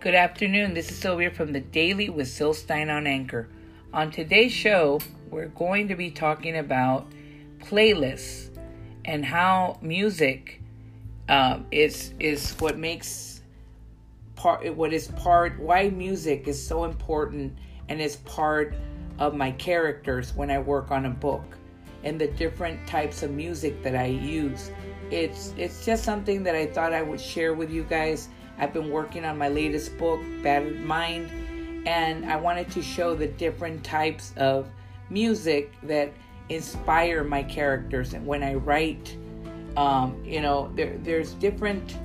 Good afternoon. This is Sylvia from the Daily with Syl Stein on Anchor. On today's show, we're going to be talking about playlists and how music um, is is what makes part what is part why music is so important and is part of my characters when I work on a book and the different types of music that I use. It's it's just something that I thought I would share with you guys I've been working on my latest book, Battered Mind, and I wanted to show the different types of music that inspire my characters. And when I write, um, you know, there, there's different,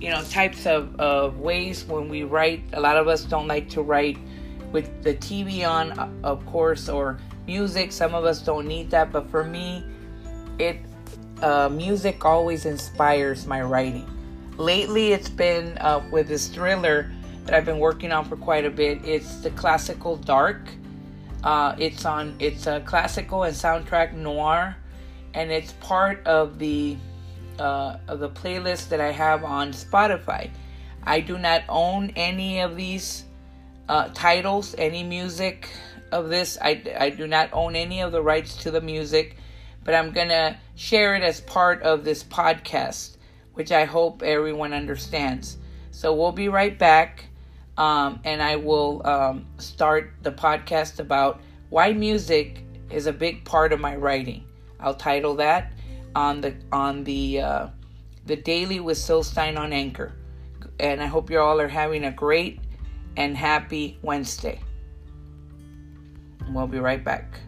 you know, types of, of ways when we write. A lot of us don't like to write with the TV on, of course, or music. Some of us don't need that, but for me, it uh, music always inspires my writing. Lately, it's been uh, with this thriller that I've been working on for quite a bit. It's the classical dark. Uh, it's on. It's a classical and soundtrack noir, and it's part of the uh, of the playlist that I have on Spotify. I do not own any of these uh, titles, any music of this. I, I do not own any of the rights to the music, but I'm gonna share it as part of this podcast which I hope everyone understands. So we'll be right back, um, and I will um, start the podcast about why music is a big part of my writing. I'll title that on the on the uh, the daily with Syl Stein on Anchor, and I hope you all are having a great and happy Wednesday. We'll be right back.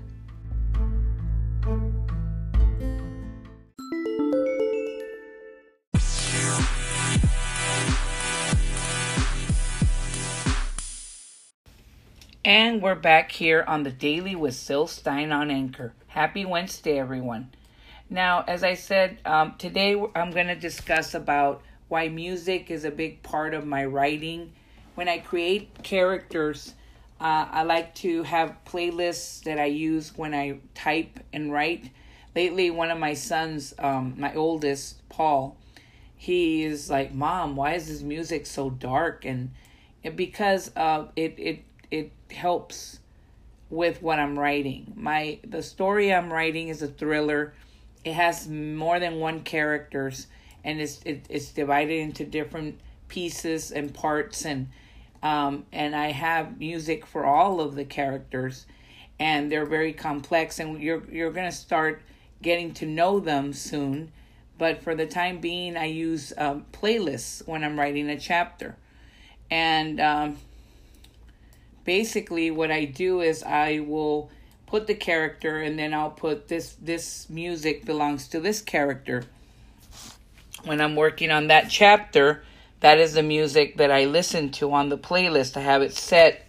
And we're back here on the Daily with Syl Stein on Anchor. Happy Wednesday, everyone. Now, as I said, um, today I'm going to discuss about why music is a big part of my writing. When I create characters, uh, I like to have playlists that I use when I type and write. Lately, one of my sons, um, my oldest, Paul, he is like, "Mom, why is this music so dark?" And because uh, it it it helps with what I'm writing. My the story I'm writing is a thriller. It has more than one characters and it's it, it's divided into different pieces and parts and um, and I have music for all of the characters and they're very complex and you're you're going to start getting to know them soon but for the time being I use um, playlists when I'm writing a chapter and um, basically what I do is I will put the character and then I'll put this this music belongs to this character. When I'm working on that chapter, that is the music that I listen to on the playlist. I have it set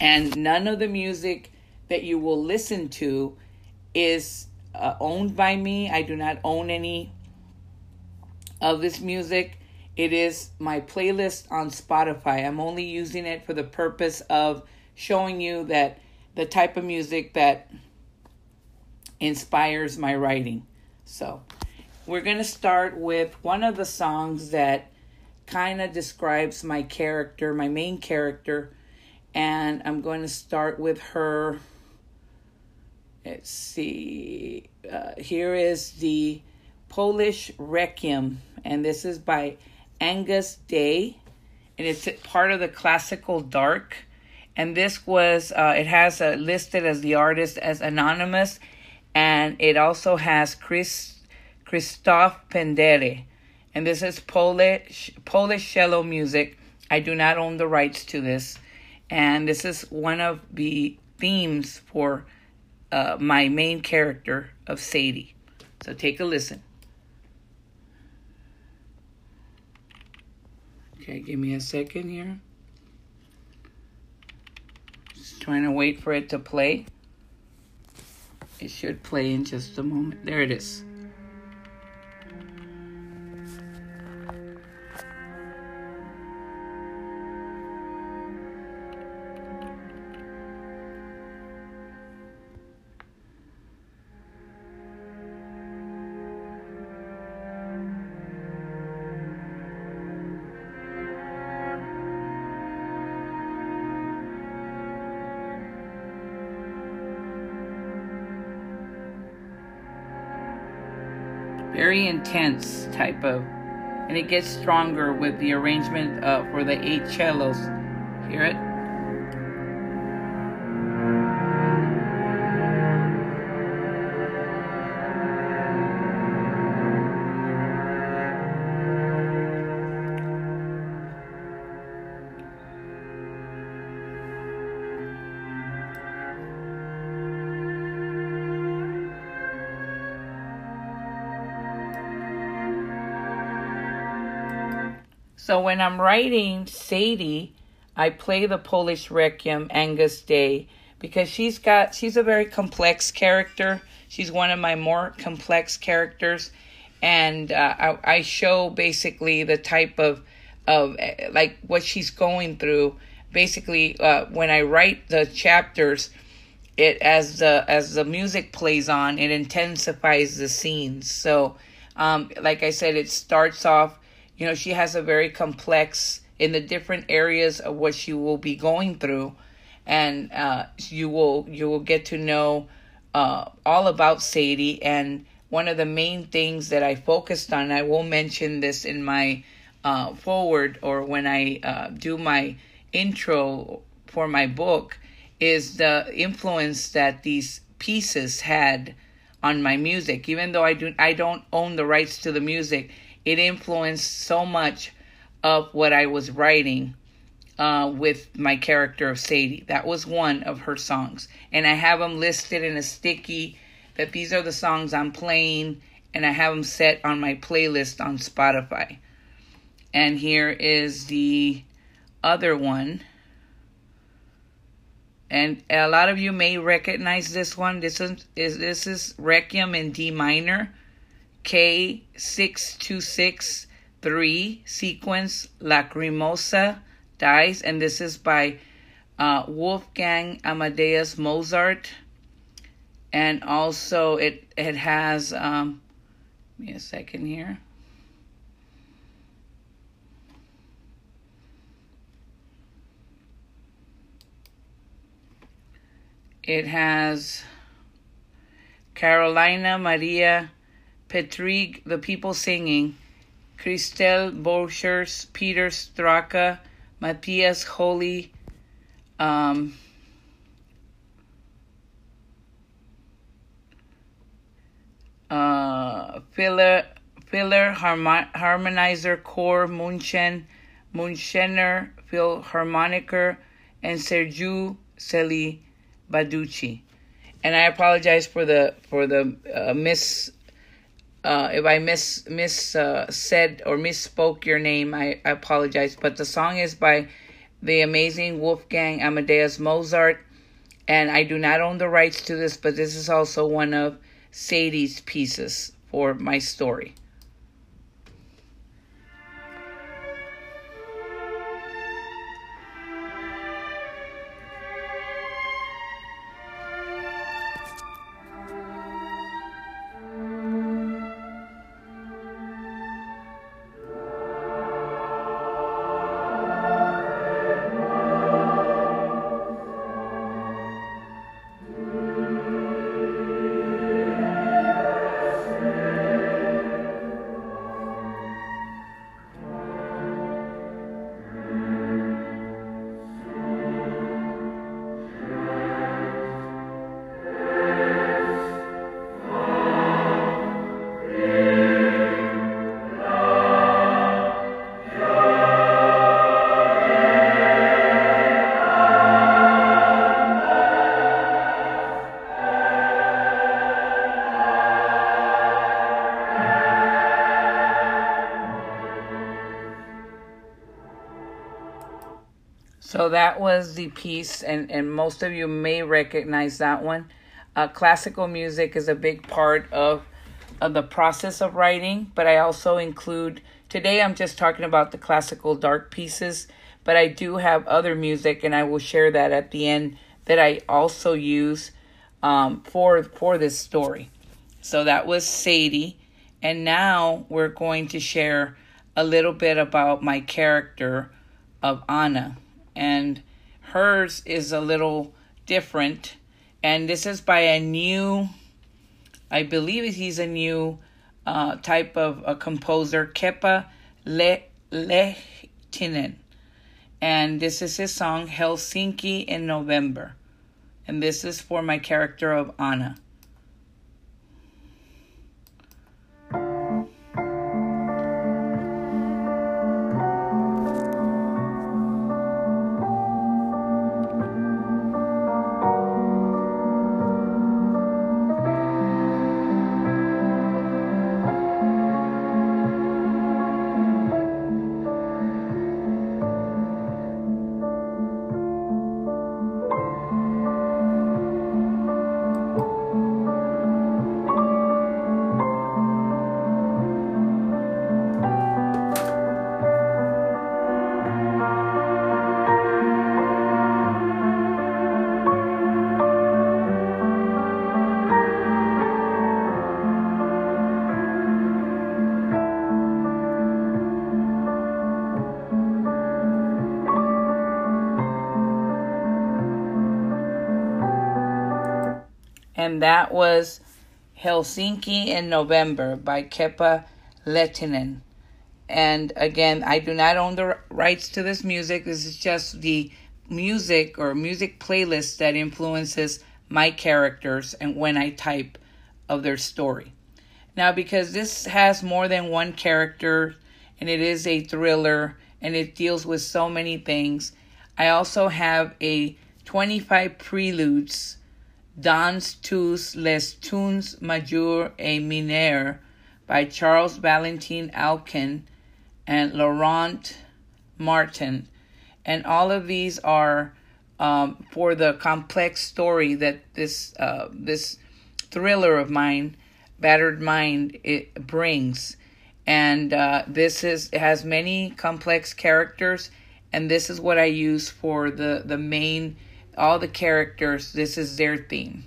and none of the music that you will listen to is uh, owned by me. I do not own any of this music. It is my playlist on Spotify. I'm only using it for the purpose of showing you that the type of music that inspires my writing. So, we're going to start with one of the songs that kind of describes my character, my main character, and I'm going to start with her. Let's see. Uh, here is the Polish Requiem, and this is by Agnus Dei, and it's part of the classical dark. And this was, uh, it has uh, listed as the artist as anonymous, and it also has Chris Christoph Pendere. And this is Polish Polish cello music. I do not own the rights to this, and this is one of the themes for uh, my main character of Sadie. So take a listen. Okay, give me a second here. Just trying to wait for it to play. It should play in just a moment. There it is. Very intense type of, and it gets stronger with the arrangement uh, for the eight cellos. Hear it? When I'm writing Sadie, I play the Polish Requiem Angus Day because she's got she's a very complex character. She's one of my more complex characters, and uh, I, I show basically the type of of like what she's going through. Basically, uh, when I write the chapters, it as the as the music plays on, it intensifies the scenes. So, um, like I said, it starts off you know, she has a very complex in the different areas of what she will be going through, and uh, you will you will get to know uh, all about Sadie. And one of the main things that I focused on, I will mention this in my uh, forward or when I uh, do my intro for my book, is the influence that these pieces had on my music. Even though I do I don't own the rights to the music, it influenced so much of what I was writing uh, with my character of Sadie. That was one of her songs. And I have them listed in a sticky that these are the songs I'm playing, and I have them set on my playlist on Spotify. And here is the other one. And a lot of you may recognize this one. This is, is this is Requiem in D minor. K6263 sequence Lacrimosa dies, and this is by uh, Wolfgang Amadeus Mozart. And also, it it has um, give me a second here. It has Carolina Maria Petrig, the people singing, Christel Borchers, Peter Straka, Matthias Holy, um, uh, filler, filler harmonizer core Munchen, Munchener Philharmoniker, and Sergiu Celi Baducci. And I apologize for the for the uh, miss uh, if I miss miss uh, said or misspoke your name, I, I apologize. But the song is by the amazing Wolfgang Amadeus Mozart, and I do not own the rights to this, but this is also one of Sadie's pieces for my story. So that was the piece, and, and most of you may recognize that one. Uh, classical music is a big part of, of the process of writing, but I also include, today I'm just talking about the classical dark pieces, but I do have other music, and I will share that at the end that I also use um, for, for this story. So that was Sadie, and now we're going to share a little bit about my character of Anna and hers is a little different. And this is by a new, I believe he's a new uh, type of a composer, Kepa Le- Lehtinen. And this is his song, Helsinki in November. And this is for my character of Anna. And that was Helsinki in November by Kepa Lehtinen. And again, I do not own the rights to this music. This is just the music or music playlist that influences my characters and when I type of their story. Now, because this has more than one character and it is a thriller and it deals with so many things, I also have a 25 preludes Dans tous les tunes majeurs et mineurs by Charles Valentin Alkan and Laurent Martin. And all of these are um, for the complex story that this uh, this thriller of mine, Battered Mind, it brings. And uh, this is has many complex characters, and this is what I use for the the main all the characters, this is their theme.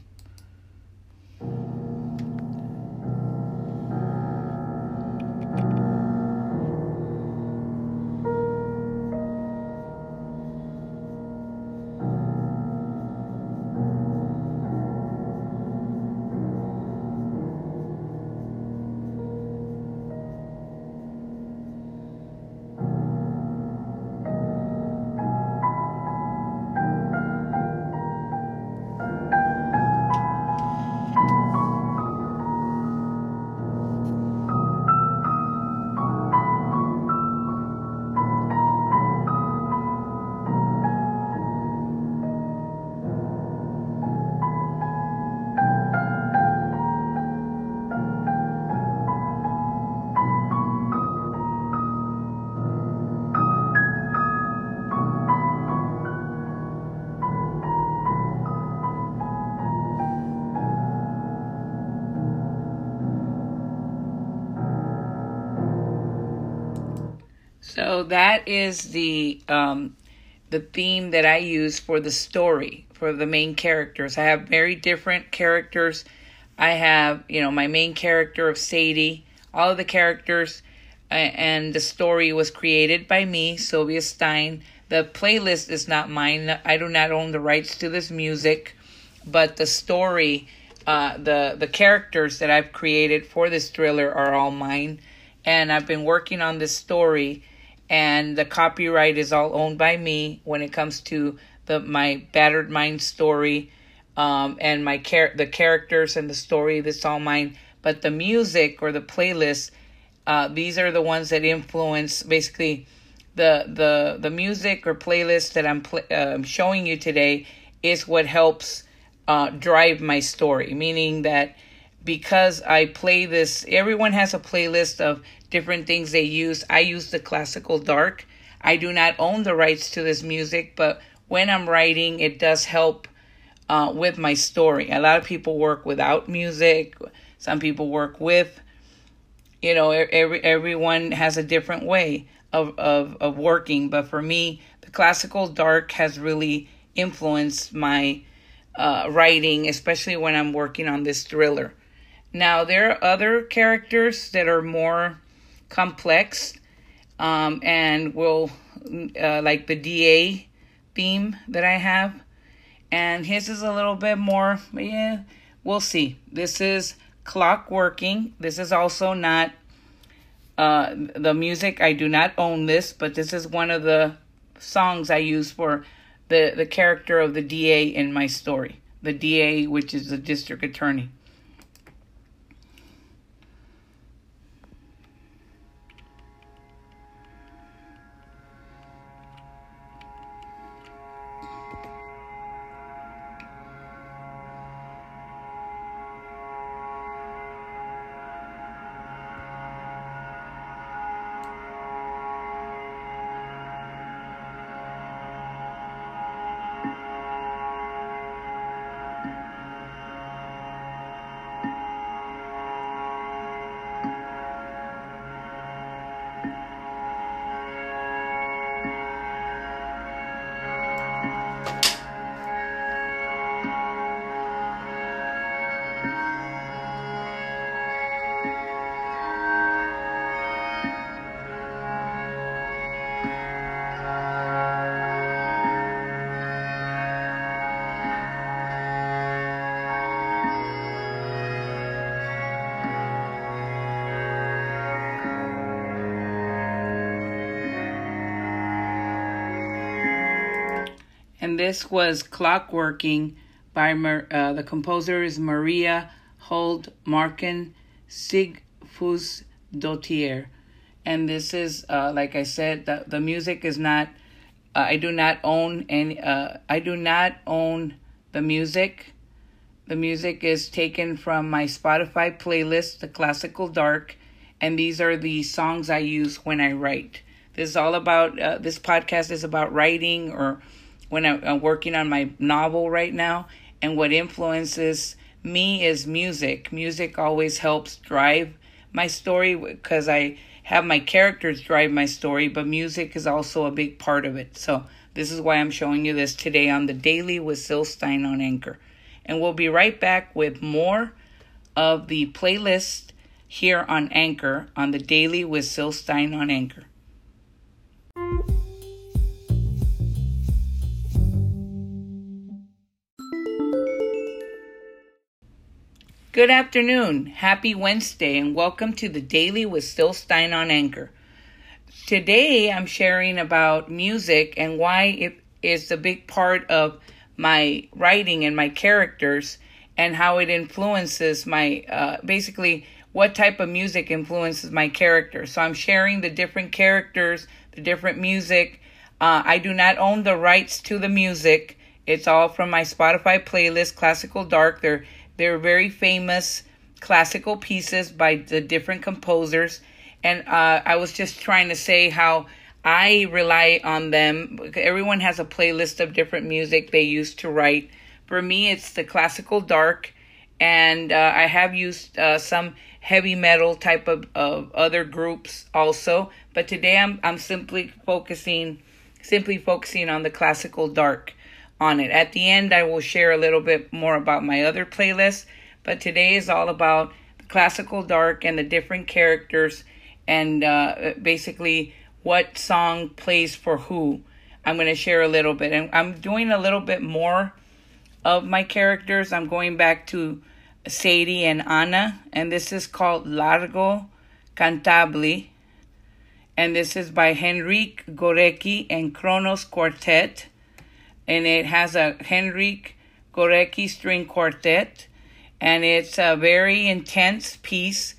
Is the um, the theme that I use for the story for the main characters. I have very different characters. I have you know my main character of Sadie. All of the characters and the story was created by me, Sylvia Stein. The playlist is not mine. I do not own the rights to this music, but the story, uh, the the characters that I've created for this thriller are all mine, and I've been working on this story and the copyright is all owned by me when it comes to the my battered mind story um, and my char- the characters and the story that's all mine. But the music or the playlist uh, these are the ones that influence basically the the the music or playlist that I'm pl- uh, showing you today is what helps uh, drive my story. Meaning that because I play this everyone has a playlist of different things they use. I use the classical dark. I do not own the rights to this music, but when I'm writing, it does help uh, with my story. A lot of people work without music. Some people work with. You know, every everyone has a different way of of of working. But for me, the classical dark has really influenced my uh, writing, especially when I'm working on this thriller. Now there are other characters that are more complex um, and will uh, like the DA theme that I have. And his is a little bit more, yeah, we'll see. This is Clock Working. This is also not uh, the music. I do not own this, but this is one of the songs I use for the, the character of the DA in my story. The DA, which is the district attorney. This was Clockworking by uh, the composer is Maria Huld Markan Sigfus Dotier. And this is, uh, like I said, the, the music is not, uh, I do not own any, uh, I do not own the music. The music is taken from my Spotify playlist, The Classical Dark, and these are the songs I use when I write. This is all about, uh, this podcast is about writing or when I'm working on my novel right now. And what influences me is music. Music always helps drive my story because I have my characters drive my story, but music is also a big part of it. So this is why I'm showing you this today on the Daily with Syl Stein on Anchor. And we'll be right back with more of the playlist here on Anchor on the Daily with Syl Stein on Anchor. Good afternoon. Happy Wednesday and welcome to the Daily with Syl Stein on Anchor. Today I'm sharing about music and why it is a big part of my writing and my characters and how it influences my uh, basically what type of music influences my character. So I'm sharing the different characters, the different music. Uh, I do not own the rights to the music. It's all from my Spotify playlist, Classical Dark. They're very famous classical pieces by the different composers. And uh, I was just trying to say how I rely on them. Everyone has a playlist of different music they used to write. For me, it's the classical dark, and uh, I have used uh, some heavy metal type of, of other groups also. But today, I'm I'm simply focusing simply focusing on the classical dark on it. At the end, I will share a little bit more about my other playlists, but today is all about the classical dark and the different characters and uh, basically what song plays for who. I'm going to share a little bit. And I'm doing a little bit more of my characters. I'm going back to Sadie and Anna, and this is called Largo Cantabile. And this is by Henryk Gorecki and Kronos Quartet and it has a Henryk Gorecki string quartet, and it's a very intense piece.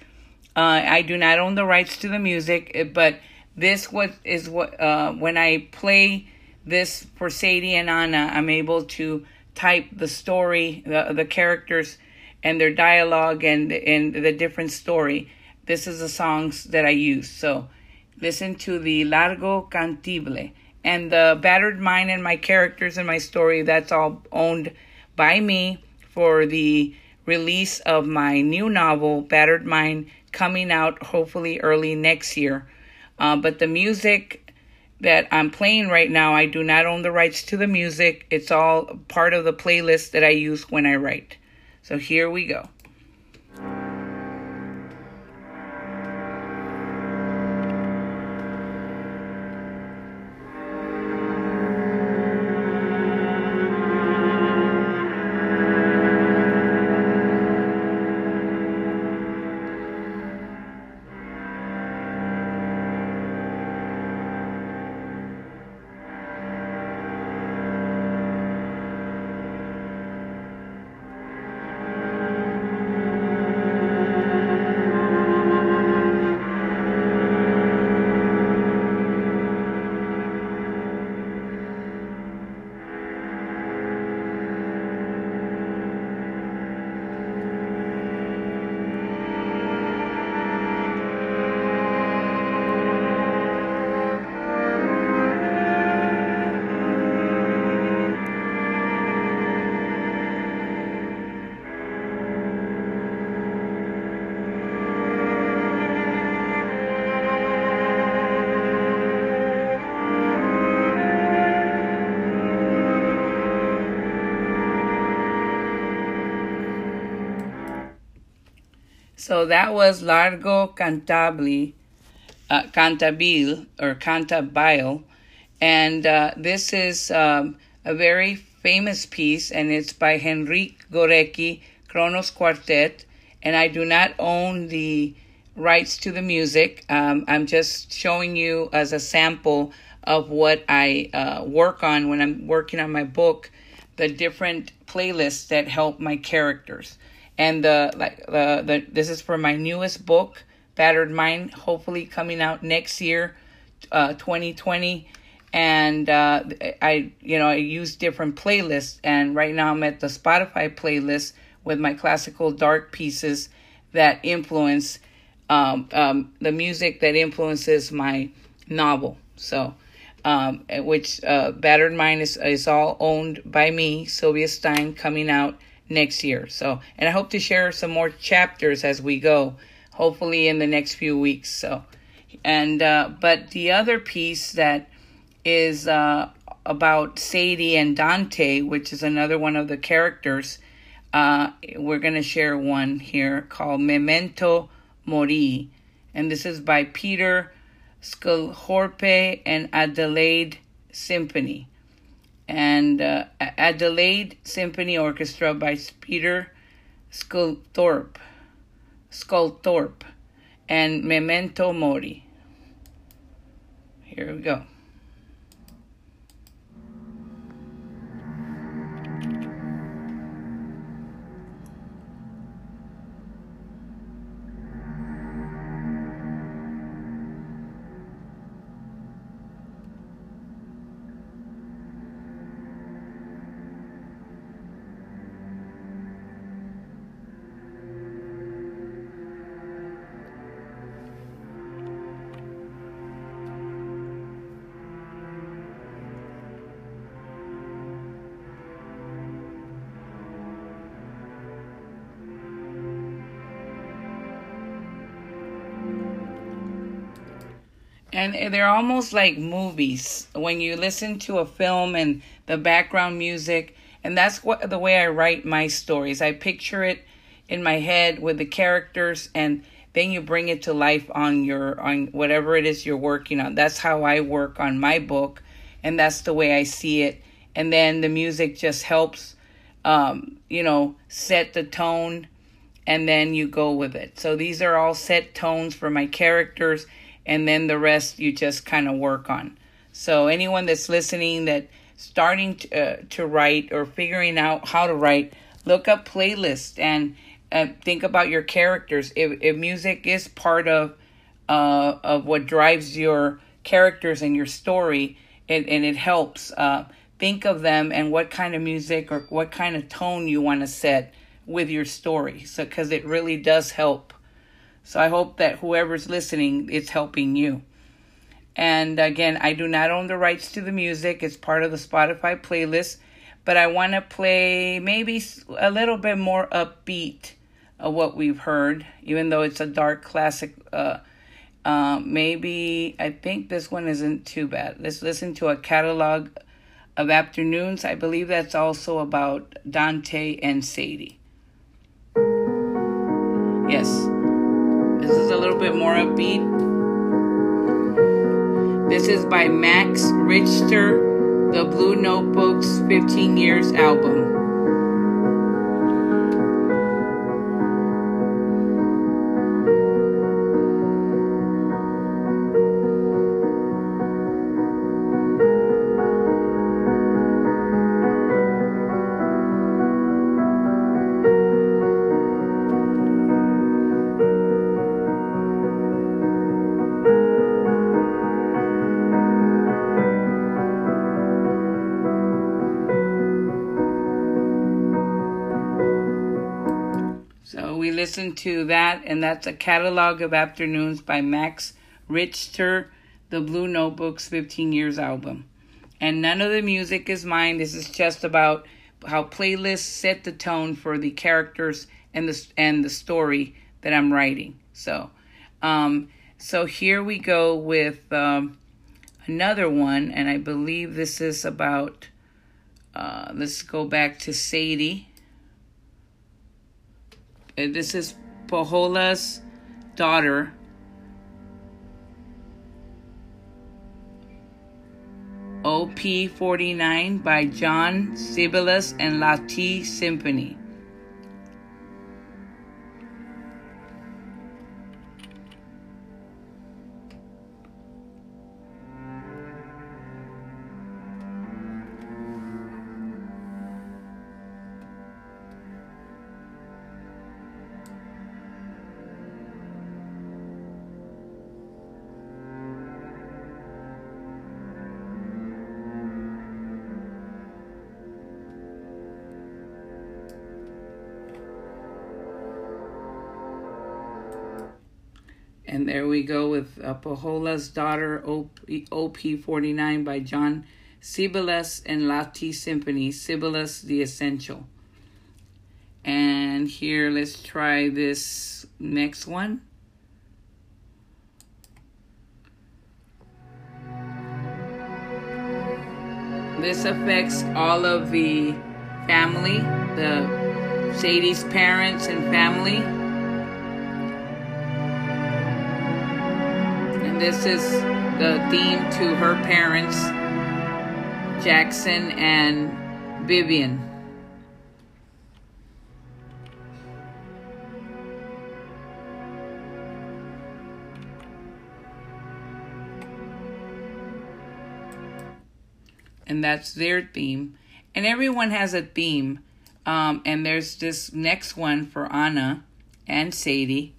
Uh, I do not own the rights to the music, eh, but this what is what uh, when I play this for Sadie and Anna, I'm able to type the story, the the characters, and their dialogue and and the different story. This is the songs that I use. So listen to the Largo Cantabile and the battered mind and my characters and my story that's all owned by me for the release of my new novel battered mind coming out hopefully early next year. Uh, but the music that i'm playing right now i do not own the rights to the music. It's all part of the playlist that i use when i write. So here we go So that was Largo Cantabile, uh, Cantabile or Cantabile. And uh, this is um, a very famous piece, and it's by Henryk Górecki, Kronos Quartet. And I do not own the rights to the music. Um, I'm just showing you as a sample of what I uh, work on when I'm working on my book, the different playlists that help my characters. And the like the, the this is for my newest book, Battered Mind, hopefully coming out next year, uh, 2020. And uh, I, you know, I use different playlists. And right now I'm at the Spotify playlist with my classical dark pieces that influence um, um, the music that influences my novel. So, um, which uh, Battered Mind is, is all owned by me, Sylvia Stein, coming out next year. So, and I hope to share some more chapters as we go, hopefully in the next few weeks. So, and uh, but the other piece that is uh, about Sadie and Dante, which is another one of the characters. Uh, we're going to share one here called Memento Mori. And this is by Peter Sculthorpe and Adelaide Symphony. And uh, Adelaide Symphony Orchestra by Peter Sculthorpe. Sculthorpe. And Memento Mori. Here we go. And they're almost like movies when you listen to a film and the background music and that's what the way I write my stories. I picture it in my head with the characters and then you bring it to life on your on whatever it is you're working on. That's how I work on my book and that's the way I see it. And then the music just helps um, you know, set the tone and then you go with it. So these are all set tones for my characters and then the rest you just kind of work on. So anyone that's listening that starting to, uh, to write or figuring out how to write, look up playlists and uh, think about your characters. If, if music is part of uh, of what drives your characters and your story, and, and it helps. Uh, think of them and what kind of music or what kind of tone you want to set with your story. So, because it really does help so I hope that whoever's listening, it's helping you. And again, I do not own the rights to the music. It's part of the Spotify playlist. But I want to play maybe a little bit more upbeat of what we've heard, even though it's a dark classic. Uh, uh, maybe, I think this one isn't too bad. Let's listen to a catalog of afternoons. I believe that's also about Dante and Sadie. Yes. A little bit more upbeat. This is by Max Richter, the Blue Notebooks 15 Years album. To that, and that's a catalog of afternoons by Max Richter, the Blue Notebooks 15 Years album. And none of the music is mine. This is just about how playlists set the tone for the characters and the and the story that I'm writing. So, um, so here we go with um, another one, and I believe this is about. Uh, let's go back to Sadie this is Pohjola's daughter. OP 49 by John Sibelius and Lahti Symphony. We go with uh, Pohjola's Daughter, OP 49 by John Sibelius and Lahti Symphony, Sibelius the Essential. And here, let's try this next one. This affects all of the family, the Sadie's parents and family. This is the theme to her parents, Jackson and Vivian. And that's their theme. And everyone has a theme. Um, and there's this next one for Anna and Sadie.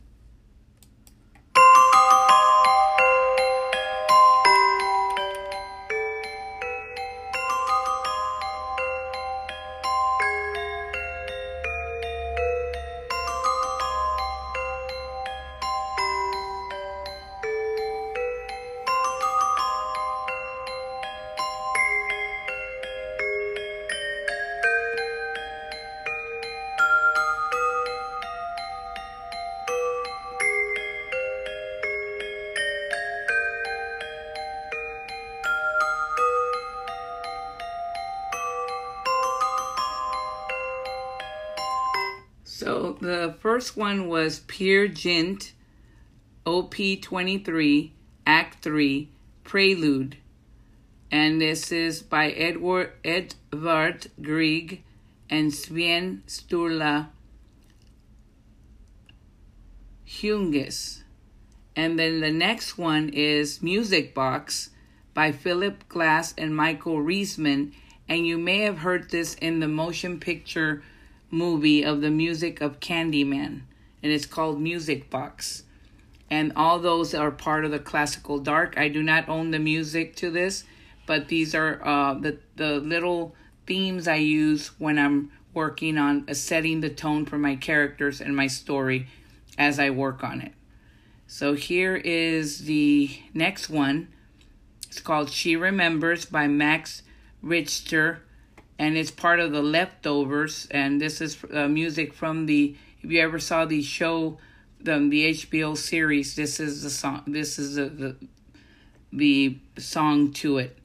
The first one was Peer Gynt, OP 23, Act 3, Prelude. And this is by Edward Edvard Grieg and Sven Sturla Hungis. And then the next one is Music Box by Philip Glass and Michael Riesman. And you may have heard this in the motion picture movie of the music of Candyman, and it's called Music Box. And all those are part of the classical dark. I do not own the music to this, but these are uh, the the little themes I use when I'm working on setting the tone for my characters and my story as I work on it. So here is the next one. It's called She Remembers by Max Richter and it's part of the leftovers. And this is uh, music from the. If you ever saw the show, the the HBO series, this is the song. This is the the, the song to it.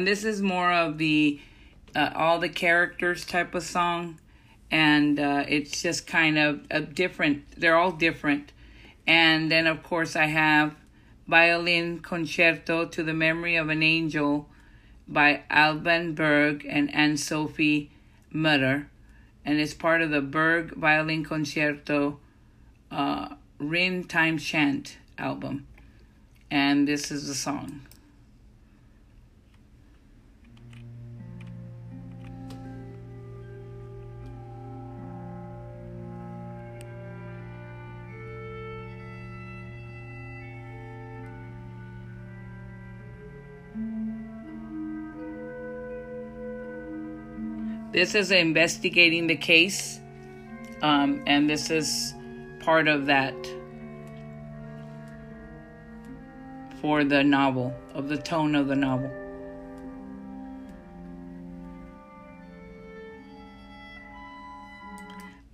And this is more of the uh, all the characters type of song. And uh, it's just kind of a different they're all different. And then of course i have violin concerto to the memory of an angel by alban berg and anne sophie mutter. And it's part of the berg violin concerto uh, Rihm time chant album. And this is the song this is investigating the case, um, and this is part of that for the novel, of the tone of the novel.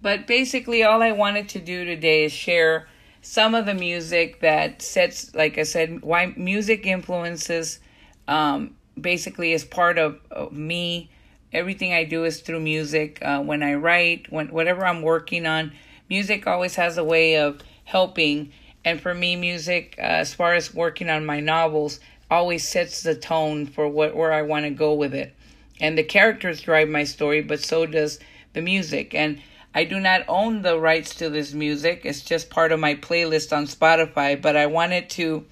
But basically, all I wanted to do today is share some of the music that sets, like I said, why music influences um, basically is part of, of, me. Everything I do is through music. Uh, when I write, when whatever I'm working on, music always has a way of helping. And for me, music, uh, as far as working on my novels, always sets the tone for what where I want to go with it. And the characters drive my story, but so does the music. And I do not own the rights to this music. It's just part of my playlist on Spotify, but I wanted to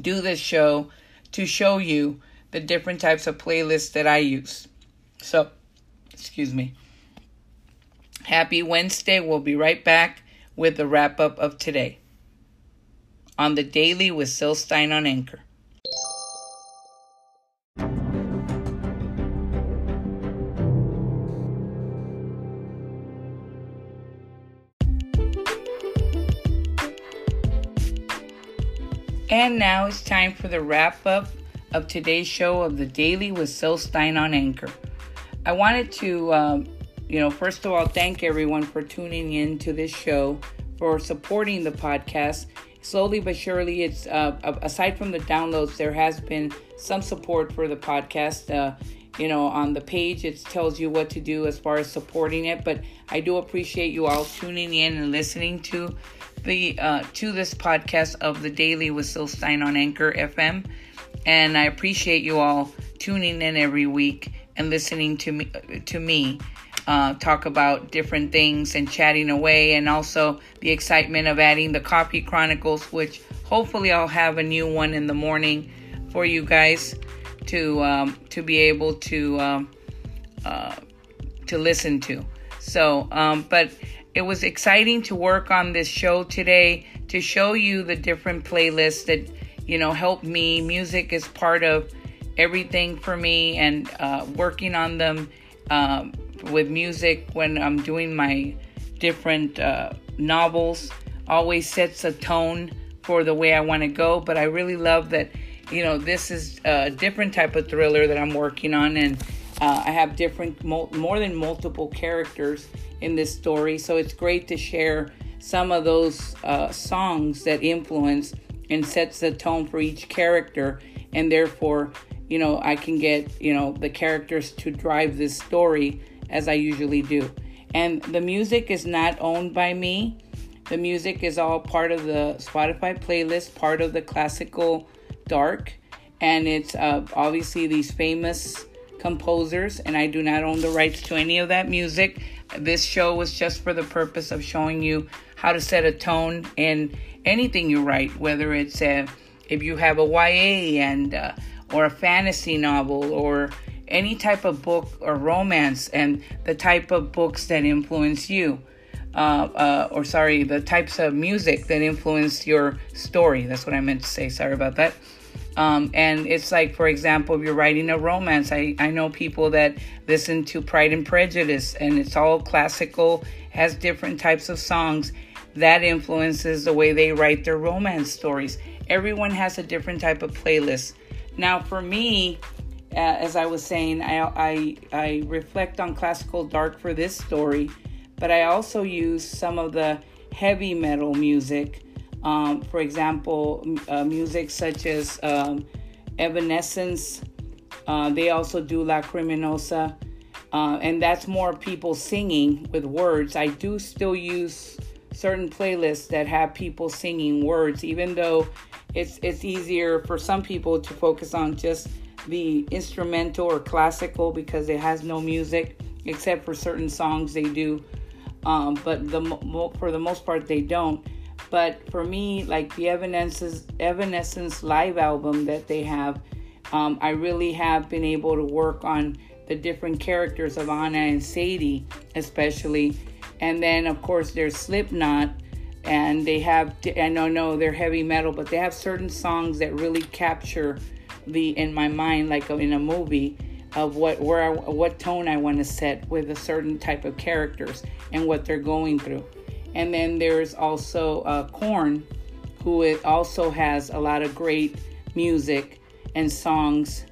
do this show to show you the different types of playlists that I use. So, excuse me. Happy Wednesday. We'll be right back with the wrap up of today on the Daily with Syl Stein on Anchor. And now it's time for the wrap up of today's show of the Daily with Syl Stein on Anchor. I wanted to, um, you know, first of all, thank everyone for tuning in to this show, for supporting the podcast. Slowly but surely, it's uh, aside from the downloads, there has been some support for the podcast. Uh, you know, on the page, it tells you what to do as far as supporting it. But I do appreciate you all tuning in and listening to the uh, to this podcast of the Daily with Syl Stein on Anchor FM, and I appreciate you all tuning in every week and listening to me to me uh, talk about different things and chatting away, and also the excitement of adding the Coffee Chronicles, which hopefully I'll have a new one in the morning for you guys to um, to be able to um, uh, to listen to. So, um, but it was exciting to work on this show today to show you the different playlists that you know help me music is part of everything for me and uh, working on them um, with music when i'm doing my different uh, novels always sets a tone for the way i want to go but i really love that you know this is a different type of thriller that i'm working on and uh, i have different more than multiple characters in this story. So it's great to share some of those uh, songs that influence and sets the tone for each character, and therefore, you know, I can get you know the characters to drive this story as I usually do. And the music is not owned by me. The music is all part of the Spotify playlist, part of the classical dark, and it's uh, obviously these famous composers, and I do not own the rights to any of that music. This show was just for the purpose of showing you how to set a tone in anything you write, whether it's a, if you have a YA and uh, or a fantasy novel or any type of book or romance and the type of books that influence you. Uh, uh, or sorry, the types of music that influence your story. That's what I meant to say. Sorry about that. Um, and it's like, for example, if you're writing a romance, I, I know people that listen to Pride and Prejudice, and it's all classical, has different types of songs that influences the way they write their romance stories. Everyone has a different type of playlist. Now, for me, uh, as I was saying, I, I, I reflect on classical dark for this story, but I also use some of the heavy metal music um, for example, uh, music such as um, Evanescence, uh, they also do Lacrymosa, uh, and that's more people singing with words. I do still use certain playlists that have people singing words, even though it's it's easier for some people to focus on just the instrumental or classical because it has no music except for certain songs they do. Um, but the for the most part they don't. But for me, like the Evanescence, Evanescence live album that they have, um, I really have been able to work on the different characters of Anna and Sadie, especially. And then, of course, there's Slipknot, and they have, I know, no, they're heavy metal, but they have certain songs that really capture the, in my mind, like in a movie. of what where I, what tone I want to set with a certain type of characters and what they're going through. And then there's also uh, Korn, who it also has a lot of great music and songs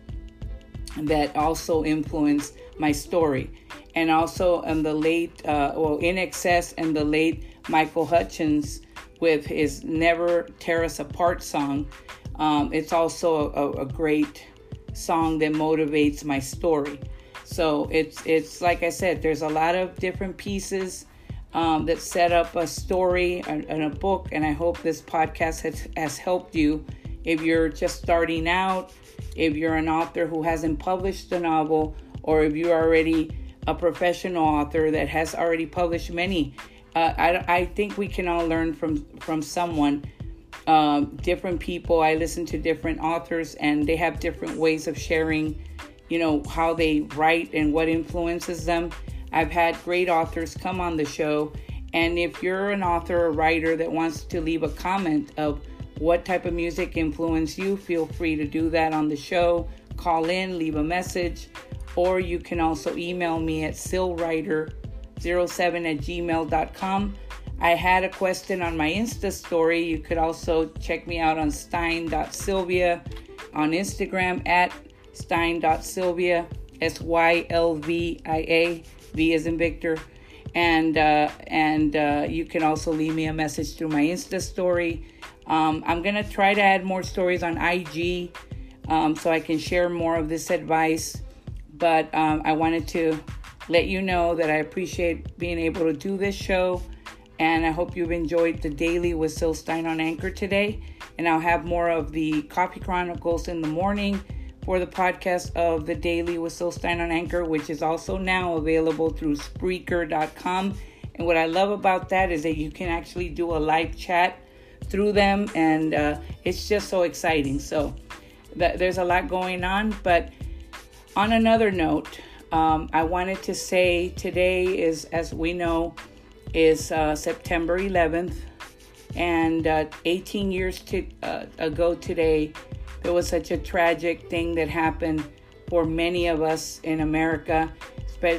that also influenced my story. And also in the late, uh, well, INXS and the late Michael Hutchence with his Never Tear Us Apart song. Um, it's also a, a great song that motivates my story. So it's it's like I said, there's a lot of different pieces um, that set up a story and, and, a book, and I hope this podcast has, has helped you. If you're just starting out, if you're an author who hasn't published a novel, or if you're already a professional author that has already published many, uh, I, I think we can all learn from from someone um, different people. I listen to different authors, and they have different ways of sharing, you know, how they write and what influences them. I've had great authors come on the show, and if you're an author or writer that wants to leave a comment of what type of music influenced you, feel free to do that on the show. Call in, leave a message, or you can also email me at sillwriter07 at gmail.com. I had a question on my Insta story. You could also check me out on stein.sylvia on Instagram at stein.sylvia, S Y L V I A, V is in Victor. And, uh, and uh, you can also leave me a message through my Insta story. Um, I'm to try to add more stories on IG um, so I can share more of this advice. But um, I wanted to let you know that I appreciate being able to do this show. And I hope you've enjoyed the daily with Syl Stein on Anchor today. And I'll have more of the Coffee Chronicles in the morning for the podcast of the daily with Syl Stein on Anchor, which is also now available through Spreaker.com. And what I love about that is that you can actually do a live chat through them, and uh, it's just so exciting. So th- there's a lot going on. But on another note, um, I wanted to say today is, as we know, is uh, September 11th, and uh, 18 years to, uh, ago today, there was such a tragic thing that happened for many of us in America,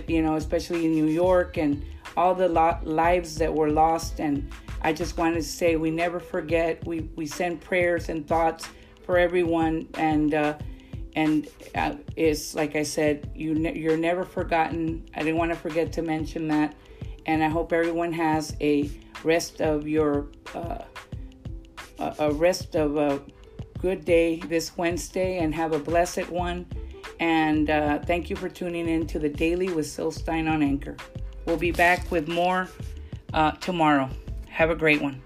you know, especially in New York, and all the lives that were lost. And I just wanted to say we never forget. We we send prayers and thoughts for everyone, and uh, and uh, it's like I said, you ne- you're never forgotten. I didn't want to forget to mention that and I hope everyone has a rest of your uh, a rest of a good day this Wednesday and have a blessed one. And uh, thank you for tuning in to the Daily with Syl Stein on Anchor. We'll be back with more uh, tomorrow. Have a great one.